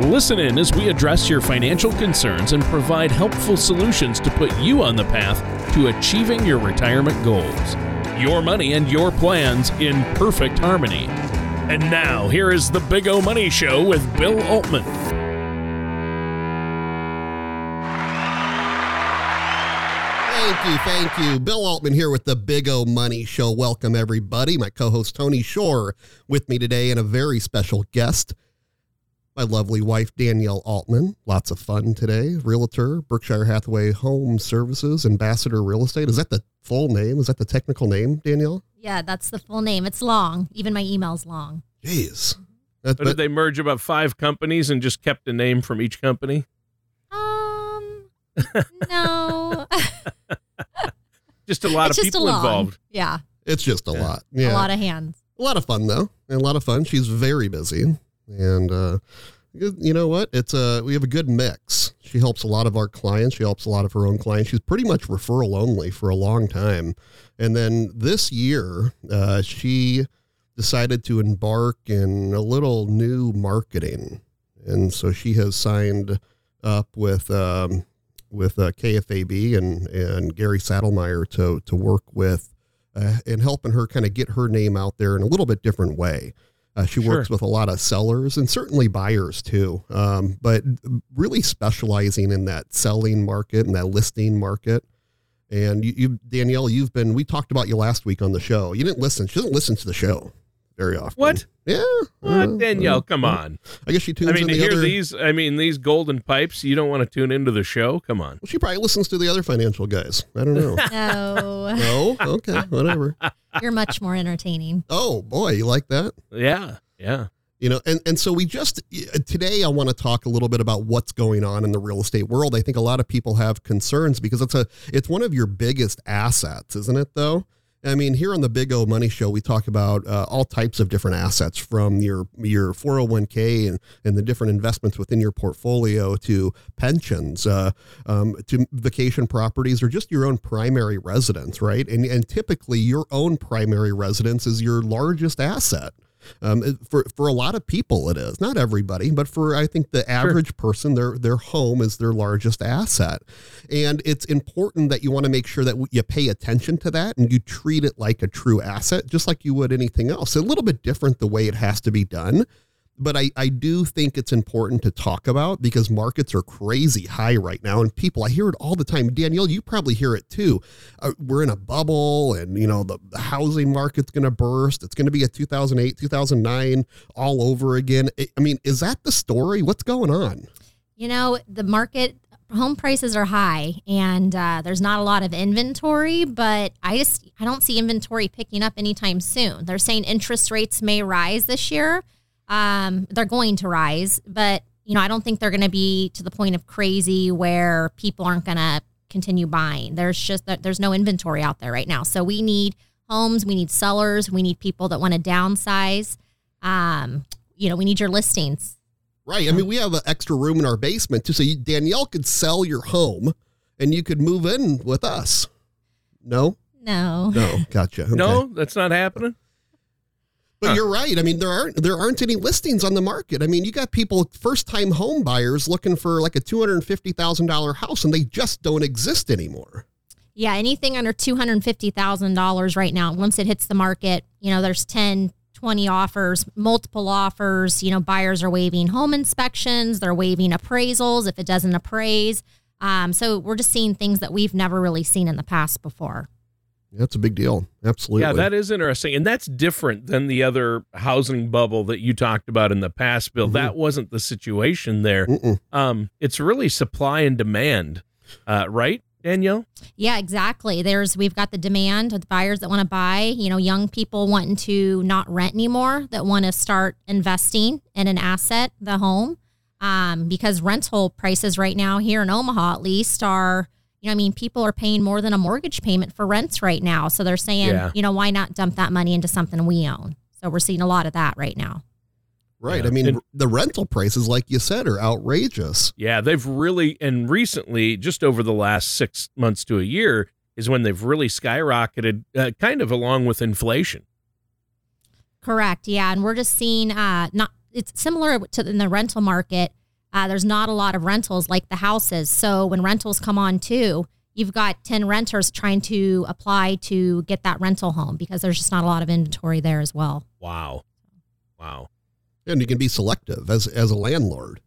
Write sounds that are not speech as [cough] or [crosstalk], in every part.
Listen in as we address your financial concerns and provide helpful solutions to put you on the path to achieving your retirement goals. Your money and your plans in perfect harmony. And now, here is the Big O Money Show with Bill Altman. Thank you, thank you. Bill Altman here with the Big O Money Show. Welcome, everybody. My co host Tony Shore with me today, and a very special guest, my lovely wife Danielle Altman. Lots of fun today. Realtor, Berkshire Hathaway Home Services, Ambassador Real Estate. Is that the full name? Is that the technical name, Danielle? Yeah, that's the full name. It's long. Even my email's long. Jeez. But That- did they merge about five companies and just kept a name from each company? Um, [laughs] no. [laughs] Just a lot it's of people long. involved. Yeah, it's just a Yeah. lot. Yeah. a lot of hands. a lot of fun though and a lot of fun she's very busy and uh you know what? It's uh we have a good mix. She helps a lot of our clients. She helps a lot of her own clients. She's pretty much referral only for a long time. And then this year uh she decided to embark in a little new marketing. And so she has signed up with um with uh, KFAB and and Gary Sadlemyer to to work with uh, and helping her kind of get her name out there in a little bit different way. Uh, she Sure. works with a lot of sellers and certainly buyers too, um, but really specializing in that selling market and that listing market. And you, you, Danielle, you've been. We talked about you last week on the show. You didn't listen. She doesn't listen to the show very often. What? Yeah. What, uh, Danielle? uh, Come on. I guess she tunes I mean, in to the hear other. these, I mean, these golden pipes, you don't want to tune into the show? Come on. Well, she probably listens to the other financial guys. I don't know. [laughs] No, no. Okay. Whatever. [laughs] you're much more entertaining. Oh boy, you like that? Yeah. Yeah. you know and and so we just today i want to talk a little bit about what's going on in the real estate world i think a lot of people have concerns because it's a it's one of your biggest assets isn't it though i mean here on the big o money show we talk about uh, all types of different assets from your your 401k and and the different investments within your portfolio to pensions uh, um, to vacation properties or just your own primary residence right? And and typically your own primary residence is your largest asset um, for for a lot of people, it is not everybody, but for I think the average person, their their home is their largest asset, and it's important that you want to make sure that you pay attention to that and you treat it like a true asset, just like you would anything else. A little bit different the way it has to be done. But I, I do think it's important to talk about because markets are crazy high right now. And people, I hear it all the time. Danielle, you probably hear it too uh, we're in a bubble and you know the, the housing market's going to burst it's going to be a 2008 2009 all over again I- mean is that the story what's going on You know, the market home prices are high, and uh, there's not a lot of inventory. But I just I don't see inventory picking up anytime soon. They're saying interest rates may rise this year. Um, they're going to rise, but you know I don't think they're going to be to the point of crazy where people aren't going to continue buying. There's just there's no inventory out there right now, so we need homes, we need sellers, we need people that want to downsize. Um, you know, we need your listings. right i mean we have an extra room in our basement too so you, danielle could sell your home and you could move in with us no No. no gotcha Okay. No, that's not happening. But Huh. you're right. I mean, there aren't there aren't any listings on the market. I mean, you got people first time home buyers looking for like a two hundred and fifty thousand dollar house, and they just don't exist anymore. Yeah, anything under $250,000 right now, once it hits the market, you know, there's 10, 20 offers, multiple offers. You know, buyers are waiving home inspections, they're waiving appraisals if it doesn't appraise. Um, so we're just seeing things that we've never really seen in the past before. That's a big deal. Absolutely. Yeah, that is interesting. And that's different than the other housing bubble that you talked about in the past, Bill. Mhm. That wasn't the situation there. Um, it's really supply and demand, uh, right, Danielle? Yeah, exactly. There's we've got the demand with buyers that want to buy, you know, young people wanting to not rent anymore, that want to start investing in an asset, the home. Um, because rental prices right now here in Omaha at least are, you know, I mean, people are paying more than a mortgage payment for rents right now. So they're saying, Yeah. you know, why not dump that money into something we own? So we're seeing a lot of that right now. Right. Yeah. I mean, And- the rental prices, like you said, are outrageous. Yeah, they've really and recently, just over the last six months to a year, is when they've really skyrocketed, uh, kind of along with inflation. Correct. Yeah, and we're just seeing uh not it's similar to in the rental market. Uh, there's not a lot of rentals like the houses. So when rentals come on too, you've got 10 renters trying to apply to get that rental home because there's just not a lot of inventory there as well. Wow, wow. And you can be selective as as a landlord.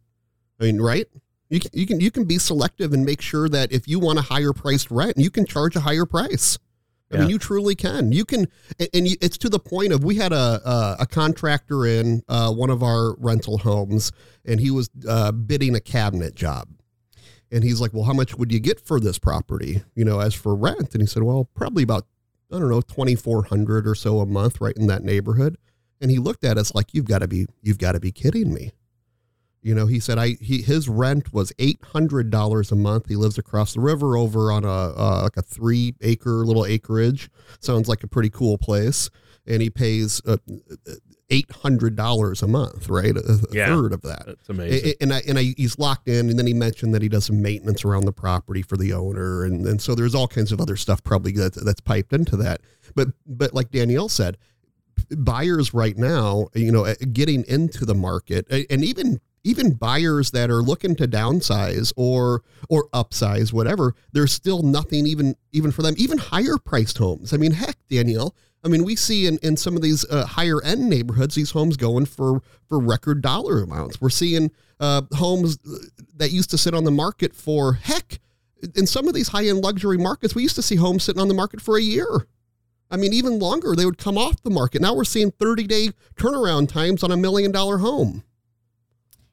I mean, right? You can, you can you can be selective and make sure that if you want a higher priced rent, you can charge a higher price. I Yeah. mean, you truly can. You can, and- it's to the point of we had a a, a contractor in uh, one of our rental homes, and he was uh, bidding a cabinet job, and he's like, "Well, how much would you get for this property? You know, as for rent?" And he said, "Well, probably about I don't know twenty four hundred or so a month, right in that neighborhood." And he looked at us like, "You've got to be, you've got to be kidding me." You know, he said I he his rent was eight hundred dollars a month. He lives across the river over on a uh, like a three acre little acreage. Sounds like a pretty cool place, and he pays uh, eight hundred dollars a month, right? A, Yeah. third of that. That's amazing. A- And I, and I, he's locked in, and then he mentioned that he does some maintenance around the property for the owner, and, and so there's all kinds of other stuff probably that, that's piped into that. But but like Danielle said, buyers right now, you know, getting into the market, and even even buyers that are looking to downsize or or upsize, whatever, there's still nothing even even for them. Even higher priced homes. I mean, heck, Danielle. I mean, we see in, in some of these uh, higher end neighborhoods these homes going for for record dollar amounts. We're seeing uh, homes that used to sit on the market for heck. In some of these high end luxury markets, we used to see homes sitting on the market for a year. I mean, even longer, they would come off the market. Now we're seeing 30 day turnaround times on a million dollar home.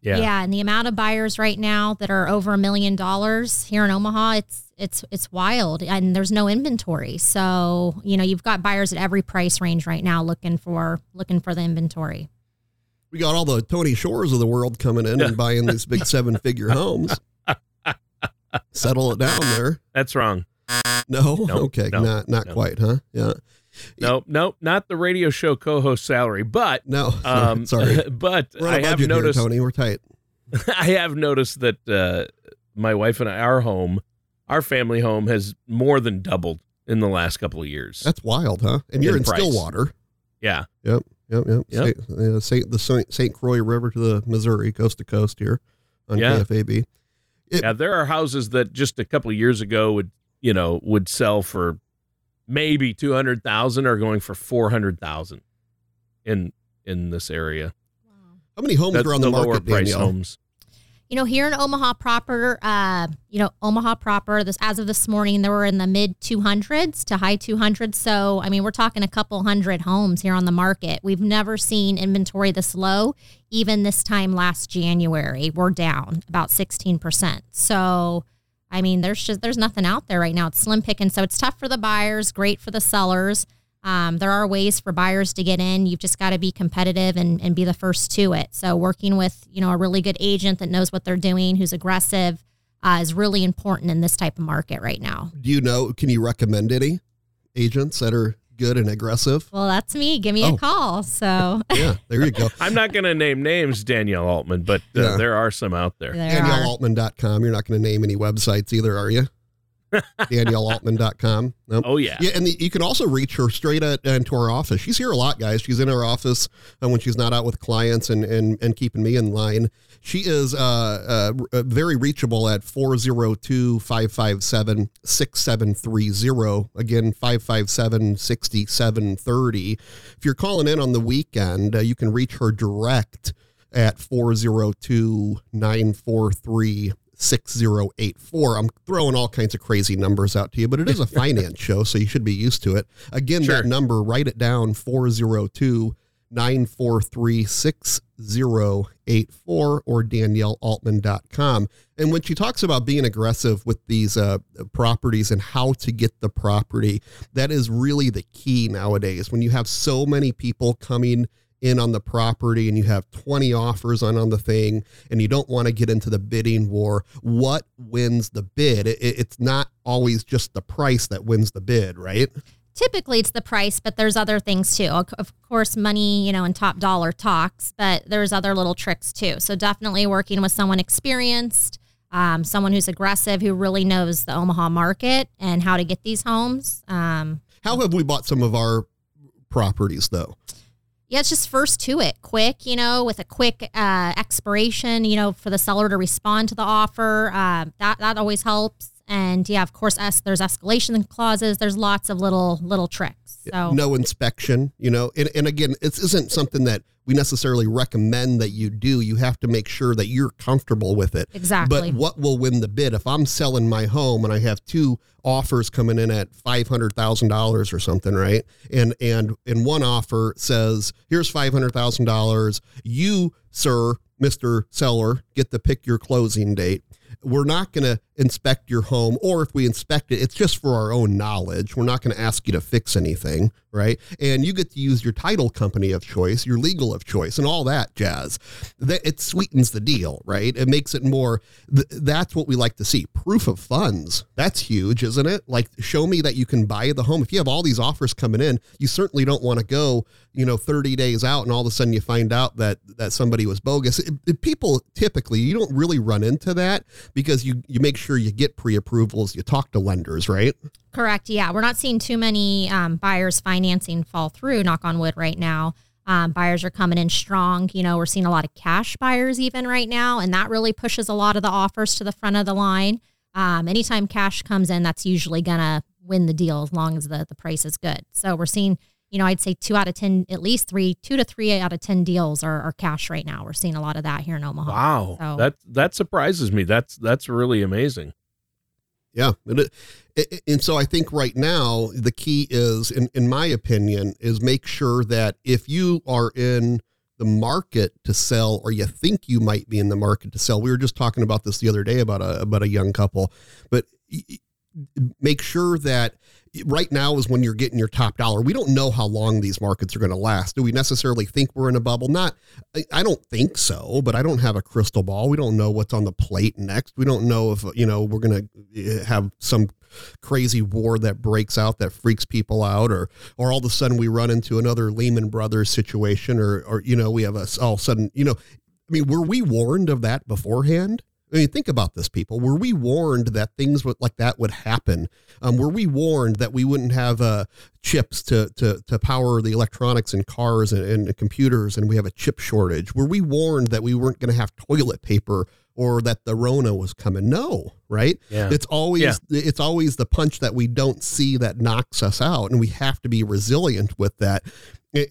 Yeah. and the amount of buyers right now that are over a million dollars here in Omaha, it's it's it's wild, and there's no inventory. So you know you've got buyers at every price range right now looking for looking for the inventory. We got all the Tony Shores of the world coming in and buying these big seven figure homes. [laughs] Settle it down there. That's wrong. No, No, okay, no, not not no. quite, huh? Yeah, No, no, not the radio show co-host salary, but no. [laughs] um, [laughs] sorry, [laughs] but I have noticed. here, Tony. We're tight. I have noticed that uh, my wife and I, our home, our family home, has more than doubled in the last couple of years. That's wild, huh? And you're In in. Stillwater. yeah, Yep, yep. Yep. Saint, uh, Saint the Saint, Saint Croix River to the Missouri, coast to coast here on Yeah. KFAB. It- yeah. There are houses that just a couple of years ago would, you know, would sell for maybe two hundred thousand, are going for four hundred thousand in in this area. How many homes That's are on the, lower market, price Danielle? homes. You know, here in Omaha proper, uh, you know, Omaha proper, this as of this morning, there were in the mid 200s to high 200s. So, I mean, we're talking a couple hundred homes here on the market. We've never seen inventory this low. Even this time last January, we're down about 16%. So, I mean, there's just there's nothing out there right now. It's slim picking, so it's tough for the buyers, great for the sellers. Um, there are ways for buyers to get in. You've just got to be competitive and, and be the first to it. So working with you know a really good agent that knows what they're doing, who's aggressive, uh, is really important in this type of market right now. Do you know? Can you recommend any agents that are good and aggressive? Well, that's me. Give me Oh. a call. So [laughs] Yeah, there you go. I'm not going to name names, Danielle Altman, but uh, Yeah. there are some out there. there are. DanielleAltman.com. You're not going to name any websites either, are you? [laughs] DanielleAltman.com. Nope. Oh yeah, Yeah, and the, you can also reach her straight at, into our office. She's here a lot, guys. She's in our office uh, when she's not out with clients and, and, and keeping me in line. She is uh, uh, very reachable at 402 557 6730. Again, 557 6730. If you're calling in on the weekend, uh, you can reach her direct at 402 943 6084. I'm throwing all kinds of crazy numbers out to you, but it is a [laughs] finance show, so you should be used to it. Again, Sure. that number, write it down 402 943 6084 or DanielleAltman.com. And when she talks about being aggressive with these uh, properties and how to get the property, that is really the key nowadays. When you have so many people coming in on the property and you have 20 offers on on the thing and you don't want to get into the bidding war what wins the bid it, it- it's not always just the price that wins the bid, right? typically it's the price, but there's other things too. Of course, money, you know, and top dollar talks, but there's other little tricks too. So definitely working with someone experienced, um, someone who's aggressive, who really knows the Omaha market and how to get these homes. Um, how have we bought some of our properties though? Yeah, it's just first to it, quick, you know, with a quick uh, expiration, you know, for the seller to respond to the offer. Uh, that that always helps. And yeah, of course, es- there's escalation clauses. There's lots of little little tricks. So no inspection, you know, and, and again, it isn't something that we necessarily recommend that you do. You have to make sure that you're comfortable with it. Exactly. But what will win the bid? If I'm selling my home and I have two offers coming in at five hundred thousand dollars or something, right? And and and one offer says, "Here's five hundred thousand dollars. You, sir, Mister Seller, get to pick your closing date." We're not going to inspect your home, or if we inspect it, it's just for our own knowledge. We're not going to ask you to fix anything, right? And you get to use your title company of choice, your legal of choice, and all that jazz. That it sweetens the deal, right? It makes it more. Th- that's what we like to see. Proof of funds. That's huge, isn't it? Like, show me that you can buy the home. If you have all these offers coming in, you certainly don't want to go, you know, 30 days out, and all of a sudden you find out that that somebody was bogus. It, it, people typically, you don't really run into that because you you make sure you get pre-approvals, you talk to lenders, right? Correct. Yeah, we're not seeing too many um, buyers financing fall through. Knock on wood, right now. Um, buyers are coming in strong. You know, we're seeing a lot of cash buyers even right now, and that really pushes a lot of the offers to the front of the line. Um, anytime cash comes in, that's usually gonna win the deal as long as the the price is good. So we're seeing you know, I'd say two out of 10, at least three, two to three out of 10 deals are, are cash right now. We're seeing a lot of that here in Omaha. Wow. So. That, that surprises me. That's, that's really amazing. Yeah. And, it, and so I think right now the key is, in, in my opinion, is make sure that if you are in the market to sell or you think you might be in the market to sell, we were just talking about this the other day about a, about a young couple, but make sure that right now is when you're getting your top dollar. We don't know how long these markets are going to last. Do we necessarily think we're in a bubble? Not, I don't think so, but I don't have a crystal ball. We don't know what's on the plate next. We don't know if, you know, we're going to eh, have some crazy war that breaks out that freaks people out or or all of a sudden we run into another Lehman Brothers situation or or you know we have a all of a sudden you know I mean were we warned of that beforehand I mean, think about this, people. Were we warned that things would, like that would happen? Um, were we warned that we wouldn't have uh, chips to, to, to power the electronics in cars and, and computers and we have a chip shortage? Were we warned that we weren't going to have toilet paper or that the Rona was coming? No, right? Yeah. It's always yeah. it's always the punch that we don't see that knocks us out, and we have to be resilient with that.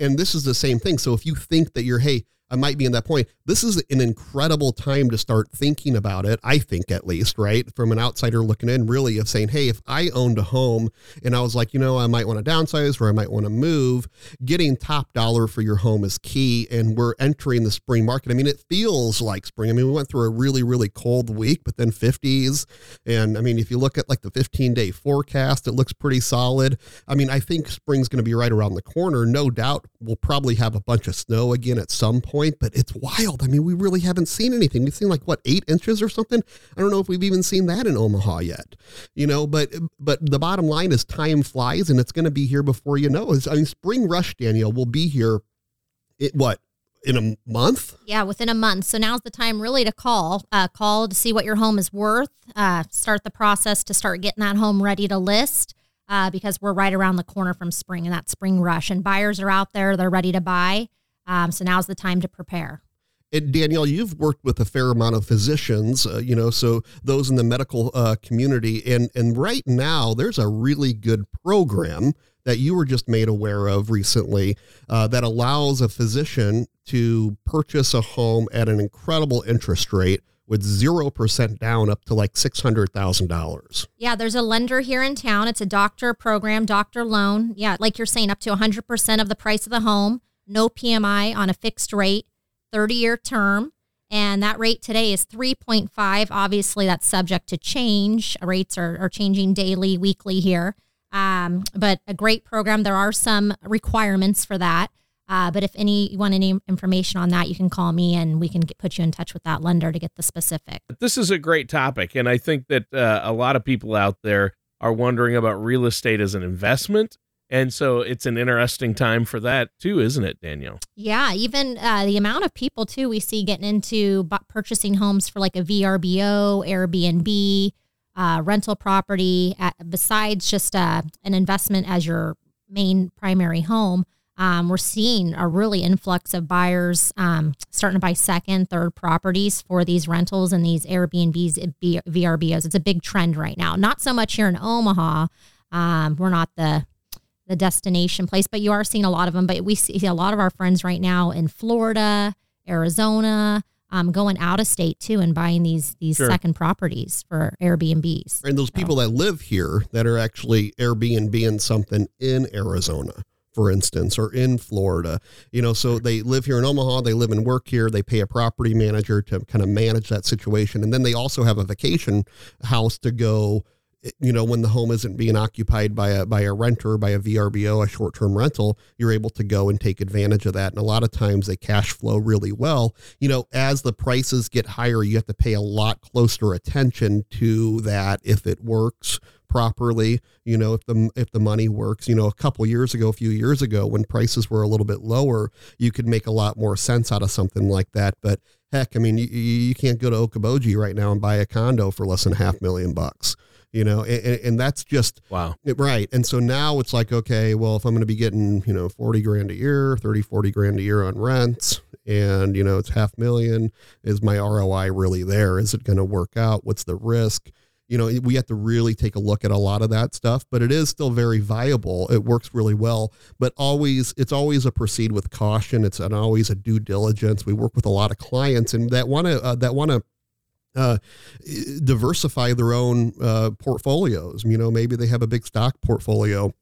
And this is the same thing. So if you think that you're, hey, I might be in that point. This is an incredible time to start thinking about it, I think at least, right? From an outsider looking in, really, of saying, hey, if I owned a home and I was like, you know, I might want to downsize or I might want to move, getting top dollar for your home is key. And we're entering the spring market. I mean, it feels like spring. I mean, we went through a really, really cold week, but then 50s. And I mean, if you look at like the 15 day forecast, it looks pretty solid. I mean, I think spring's going to be right around the corner. No doubt we'll probably have a bunch of snow again at some point point, but it's wild. I mean, we really haven't seen anything. We've seen like what eight inches or something. I don't know if we've even seen that in Omaha yet. You know, but but the bottom line is time flies, and it's going to be here before you know. I mean, spring rush, Danielle, will be here. It what in a month? Yeah, within a month. So now's the time really to call. Uh, call to see what your home is worth. Uh, start the process to start getting that home ready to list. Uh, because we're right around the corner from spring and that spring rush, and buyers are out there; they're ready to buy. Um, so now's the time to prepare. And Danielle, you've worked with a fair amount of physicians, uh, you know, so those in the medical uh, community, and and right now there's a really good program that you were just made aware of recently uh, that allows a physician to purchase a home at an incredible interest rate with 0% down up to like $600,000. Yeah, there's a lender here in town. It's a doctor program, doctor loan. Yeah, like you're saying, up to 100% of the price of the home no PMI on a fixed rate, 30 year term. And that rate today is 3.5. Obviously, that's subject to change. Rates are, are changing daily, weekly here. Um, but a great program. There are some requirements for that. Uh, but if any you want any information on that, you can call me and we can get, put you in touch with that lender to get the specific. This is a great topic, and I think that uh, a lot of people out there are wondering about real estate as an investment. And so it's an interesting time for that too, isn't it, Danielle? Yeah, even uh, the amount of people too we see getting into bu- purchasing homes for like a VRBO, Airbnb, uh, rental property, at, besides just uh, an investment as your main primary home. Um, we're seeing a really influx of buyers um, starting to buy second, third properties for these rentals and these Airbnbs, uh, VRBOs. It's a big trend right now. Not so much here in Omaha. Um, we're not the the destination place, but you are seeing a lot of them. But we see a lot of our friends right now in Florida, Arizona, um, going out of state too, and buying these these Sure. second properties for Airbnbs. And those people that live here that are actually Airbnb and something in Arizona, for instance, or in Florida, you know, so they live here in Omaha, they live and work here, they pay a property manager to kind of manage that situation. And then they also have a vacation house to go, you know, when the home isn't being occupied by a by a renter, by a VRBO, a short term rental, you're able to go and take advantage of that. And a lot of times they cash flow really well. You know, as the prices get higher, you have to pay a lot closer attention to that if it works properly you know if the if the money works you know a couple years ago a few years ago when prices were a little bit lower you could make a lot more sense out of something like that but heck i mean you, you can't go to okoboji right now and buy a condo for less than a half million bucks you know and, and that's just Wow. Right. And so now it's like, okay, well, if I'm going to be getting, you know, 40 grand a year, 30, 40 grand a year on rents, and, you know, it's half million, is my ROI really there? Is it going to work out? What's the risk? You know, we have to really take a look at a lot of that stuff, but it is still very viable. It works really well, but always, it's always a proceed with caution. It's an always a due diligence. We work with a lot of clients and that want to, uh, that want to, uh, diversify their own uh, portfolios. You know, maybe they have a big stock portfolio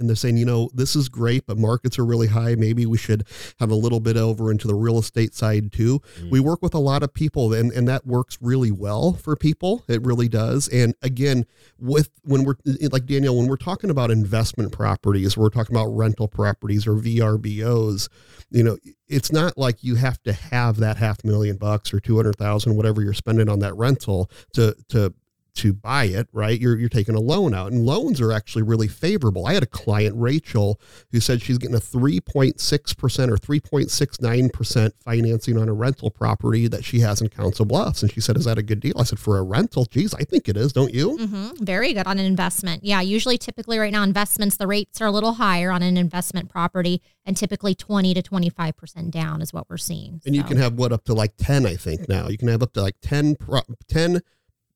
and they're saying, you know, this is great, but markets are really high. Maybe we should have a little bit over into the real estate side too. Mm. We work with a lot of people and, and that works really well for people. It really does. And again, with when we're like Daniel, when we're talking about investment properties, we're talking about rental properties or VRBOs, you know, it's not like you have to have that half million bucks or 200,000, whatever you're spending on that rental to, to, to buy it, right? You're you're taking a loan out, and loans are actually really favorable. I had a client, Rachel, who said she's getting a 3.6 percent or 3.69 percent financing on a rental property that she has in Council Bluffs, and she said, "Is that a good deal?" I said, "For a rental, geez, I think it is, don't you?" hmm Very good on an investment. Yeah, usually, typically, right now, investments the rates are a little higher on an investment property, and typically twenty to twenty five percent down is what we're seeing. And you can have what up to like 10, I think now. You can have up to like 10, pro- 10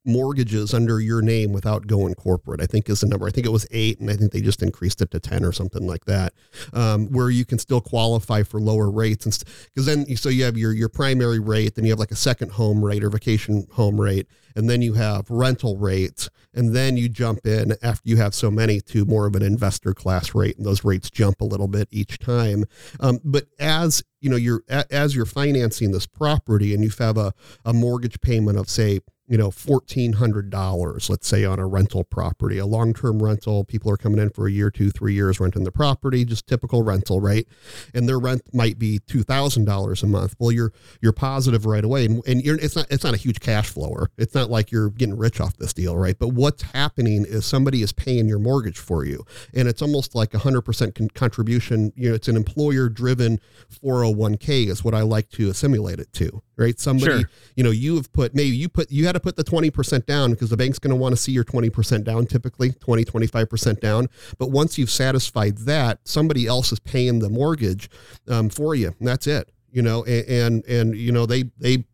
mortgages under your name without going corporate. I think is the number. I think it was eight, and I think they just increased it to 10 or something like that, um, where you can still qualify for lower rates. And because then, so you have your, your primary rate, then you have like a second home rate or vacation home rate, and then you have rental rates, and then you jump in after you have so many to more of an investor class rate, and those rates jump a little bit each time. Um, but as you know, you're as you're financing this property, and you have a, a mortgage payment of say you know, $1,400, let's say on a rental property, a long-term rental. People are coming in for a year, two, three years renting the property, just typical rental, right? And their rent might be $2,000 a month. Well, you're, you're positive right away. And, and you're, it's not, it's not a huge cash flower. It's not like you're getting rich off this deal, right? But what's happening is somebody is paying your mortgage for you. And it's almost like a hundred percent con- contribution. You know, it's an employer driven 401k is what I like to assimilate it to, right? Somebody, Sure. you know, you have put, maybe you put, you had to put the 20% down because the bank's going to want to see your 20% down typically 20, 25% down. But once you've satisfied that, somebody else is paying the mortgage um, for you. And that's it, you know, and, and, and, you know, they, they,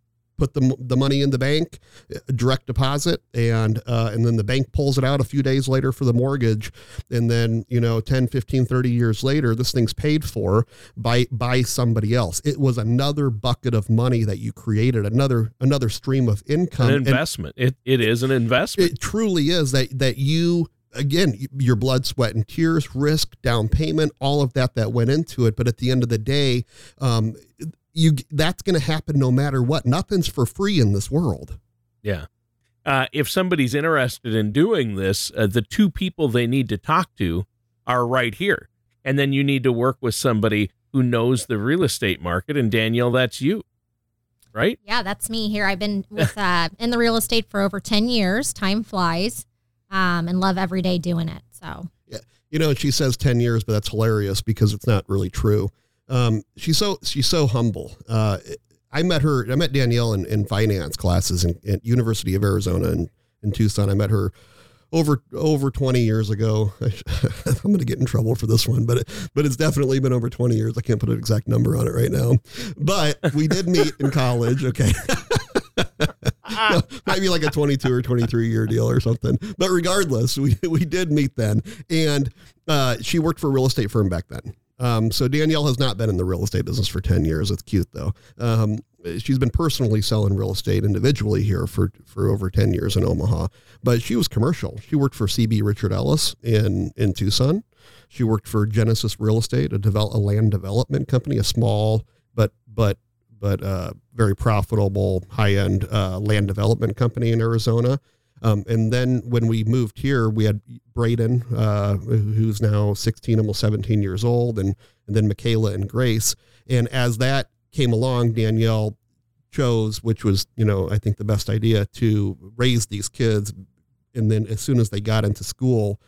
put the, the money in the bank uh, direct deposit and uh, and then the bank pulls it out a few days later for the mortgage and then you know 10 15 30 years later this thing's paid for by by somebody else it was another bucket of money that you created another another stream of income An And investment. It it is an investment. it truly is that that you again your blood sweat and tears risk down payment all of that that went into it but at the end of the day um you that's going to happen no matter what nothing's for free in this world Yeah. Uh, if somebody's interested in doing this, uh, the two people they need to talk to are right here. And then you need to work with somebody who knows the real estate market. And Danielle, that's you, right? Yeah, that's me here. I've been with uh, in the real estate for over ten years. Time flies. um, and love every day doing it. So, yeah, you know, she says 10 years, but that's hilarious because it's not really true. Um, she's so, she's so humble. Uh, I met her, I met Danielle in, in finance classes in, at University of Arizona in, in Tucson. I met her over over 20 years ago. I, am going to get in trouble for this one, but it, but it's definitely been over 20 years. I can't put an exact number on it right now, but we did meet in college. Okay. [laughs] no, might be like a 22 or 23 year deal or something. But regardless, we, we did meet then. And uh, she worked for a real estate firm back then. Um, so Danielle has not been in the real estate business for 10 years. It's cute though. Um, she's been personally selling real estate individually here for, for over 10 years in Omaha, but she was commercial. She worked for CB Richard Ellis in, in Tucson. She worked for Genesis Real Estate, a develop, a land development company, a small, but, but, but, uh, very profitable high end, uh, land development company in Arizona. Um, and then when we moved here, we had Braden, uh, who's now 16, almost 17 years old, and, and then Michaela and Grace. And as that came along, Danielle chose, which was, you know, I think the best idea to raise these kids. And then as soon as they got into school,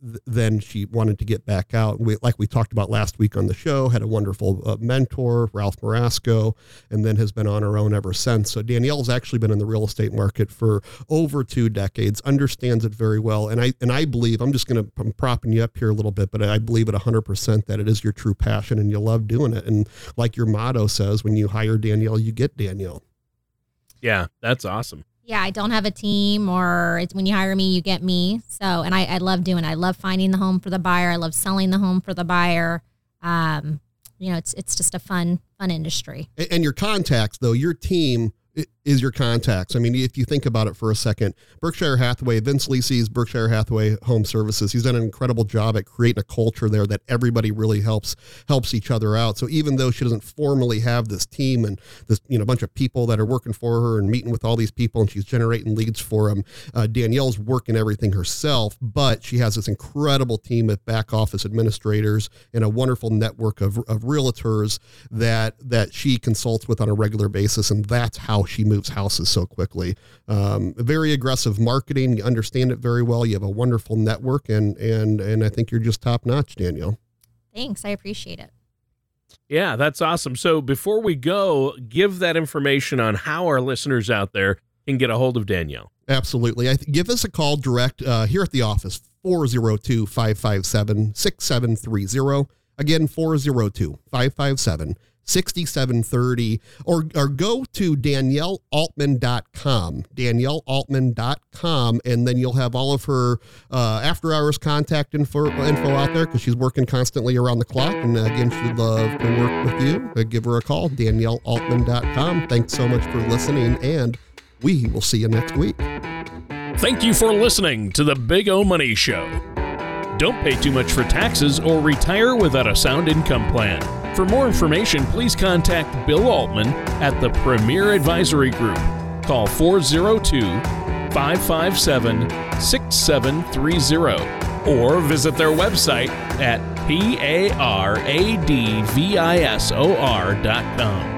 then she wanted to get back out. We, like we talked about last week on the show, had a wonderful uh, mentor, Ralph Marasco, and then has been on her own ever since. So Danielle's actually been in the real estate market for over two decades, understands it very well, and I and I believe I'm just going to I'm propping you up here a little bit, but I believe at 100 percent that it is your true passion and you love doing it. And like your motto says, when you hire Danielle, you get Danielle. Yeah, that's awesome yeah, I don't have a team or it's when you hire me, you get me. So, and I, I love doing it. I love finding the home for the buyer. I love selling the home for the buyer. Um, you know, it's, it's just a fun, fun industry. And, and your contacts though, your team is your contacts. I mean, if you think about it for a second, Berkshire Hathaway, Vince Lisi's Berkshire Hathaway Home Services, he's done an incredible job at creating a culture there that everybody really helps helps each other out. So even though she doesn't formally have this team and this you know bunch of people that are working for her and meeting with all these people and she's generating leads for them, uh, Danielle's working everything herself, but she has this incredible team of back office administrators and a wonderful network of, of realtors that that she consults with on a regular basis, and that's how she moves houses so quickly. Um, very aggressive marketing. You understand it very well. You have a wonderful network, and and and I think you're just top notch, Danielle. Thanks. I appreciate it. Yeah, that's awesome. So before we go, give that information on how our listeners out there can get a hold of Danielle. Absolutely. I th- give us a call direct uh, here at the office 402 557 6730. Again, 402 557 6730 or, or go to daniellealtman.com daniellealtman.com and then you'll have all of her uh, after hours contact info, info out there because she's working constantly around the clock. And again she'd love to work with you. Uh, give her a call daniellealtman.com thanks so much for listening and we will see you next week. Thank you for listening to the big o money show. Don't pay too much for taxes or retire without a sound income plan for more information, please contact Bill Altman at the Premier Advisory Group. Call 402 557 6730 or visit their website at paradvisor.com.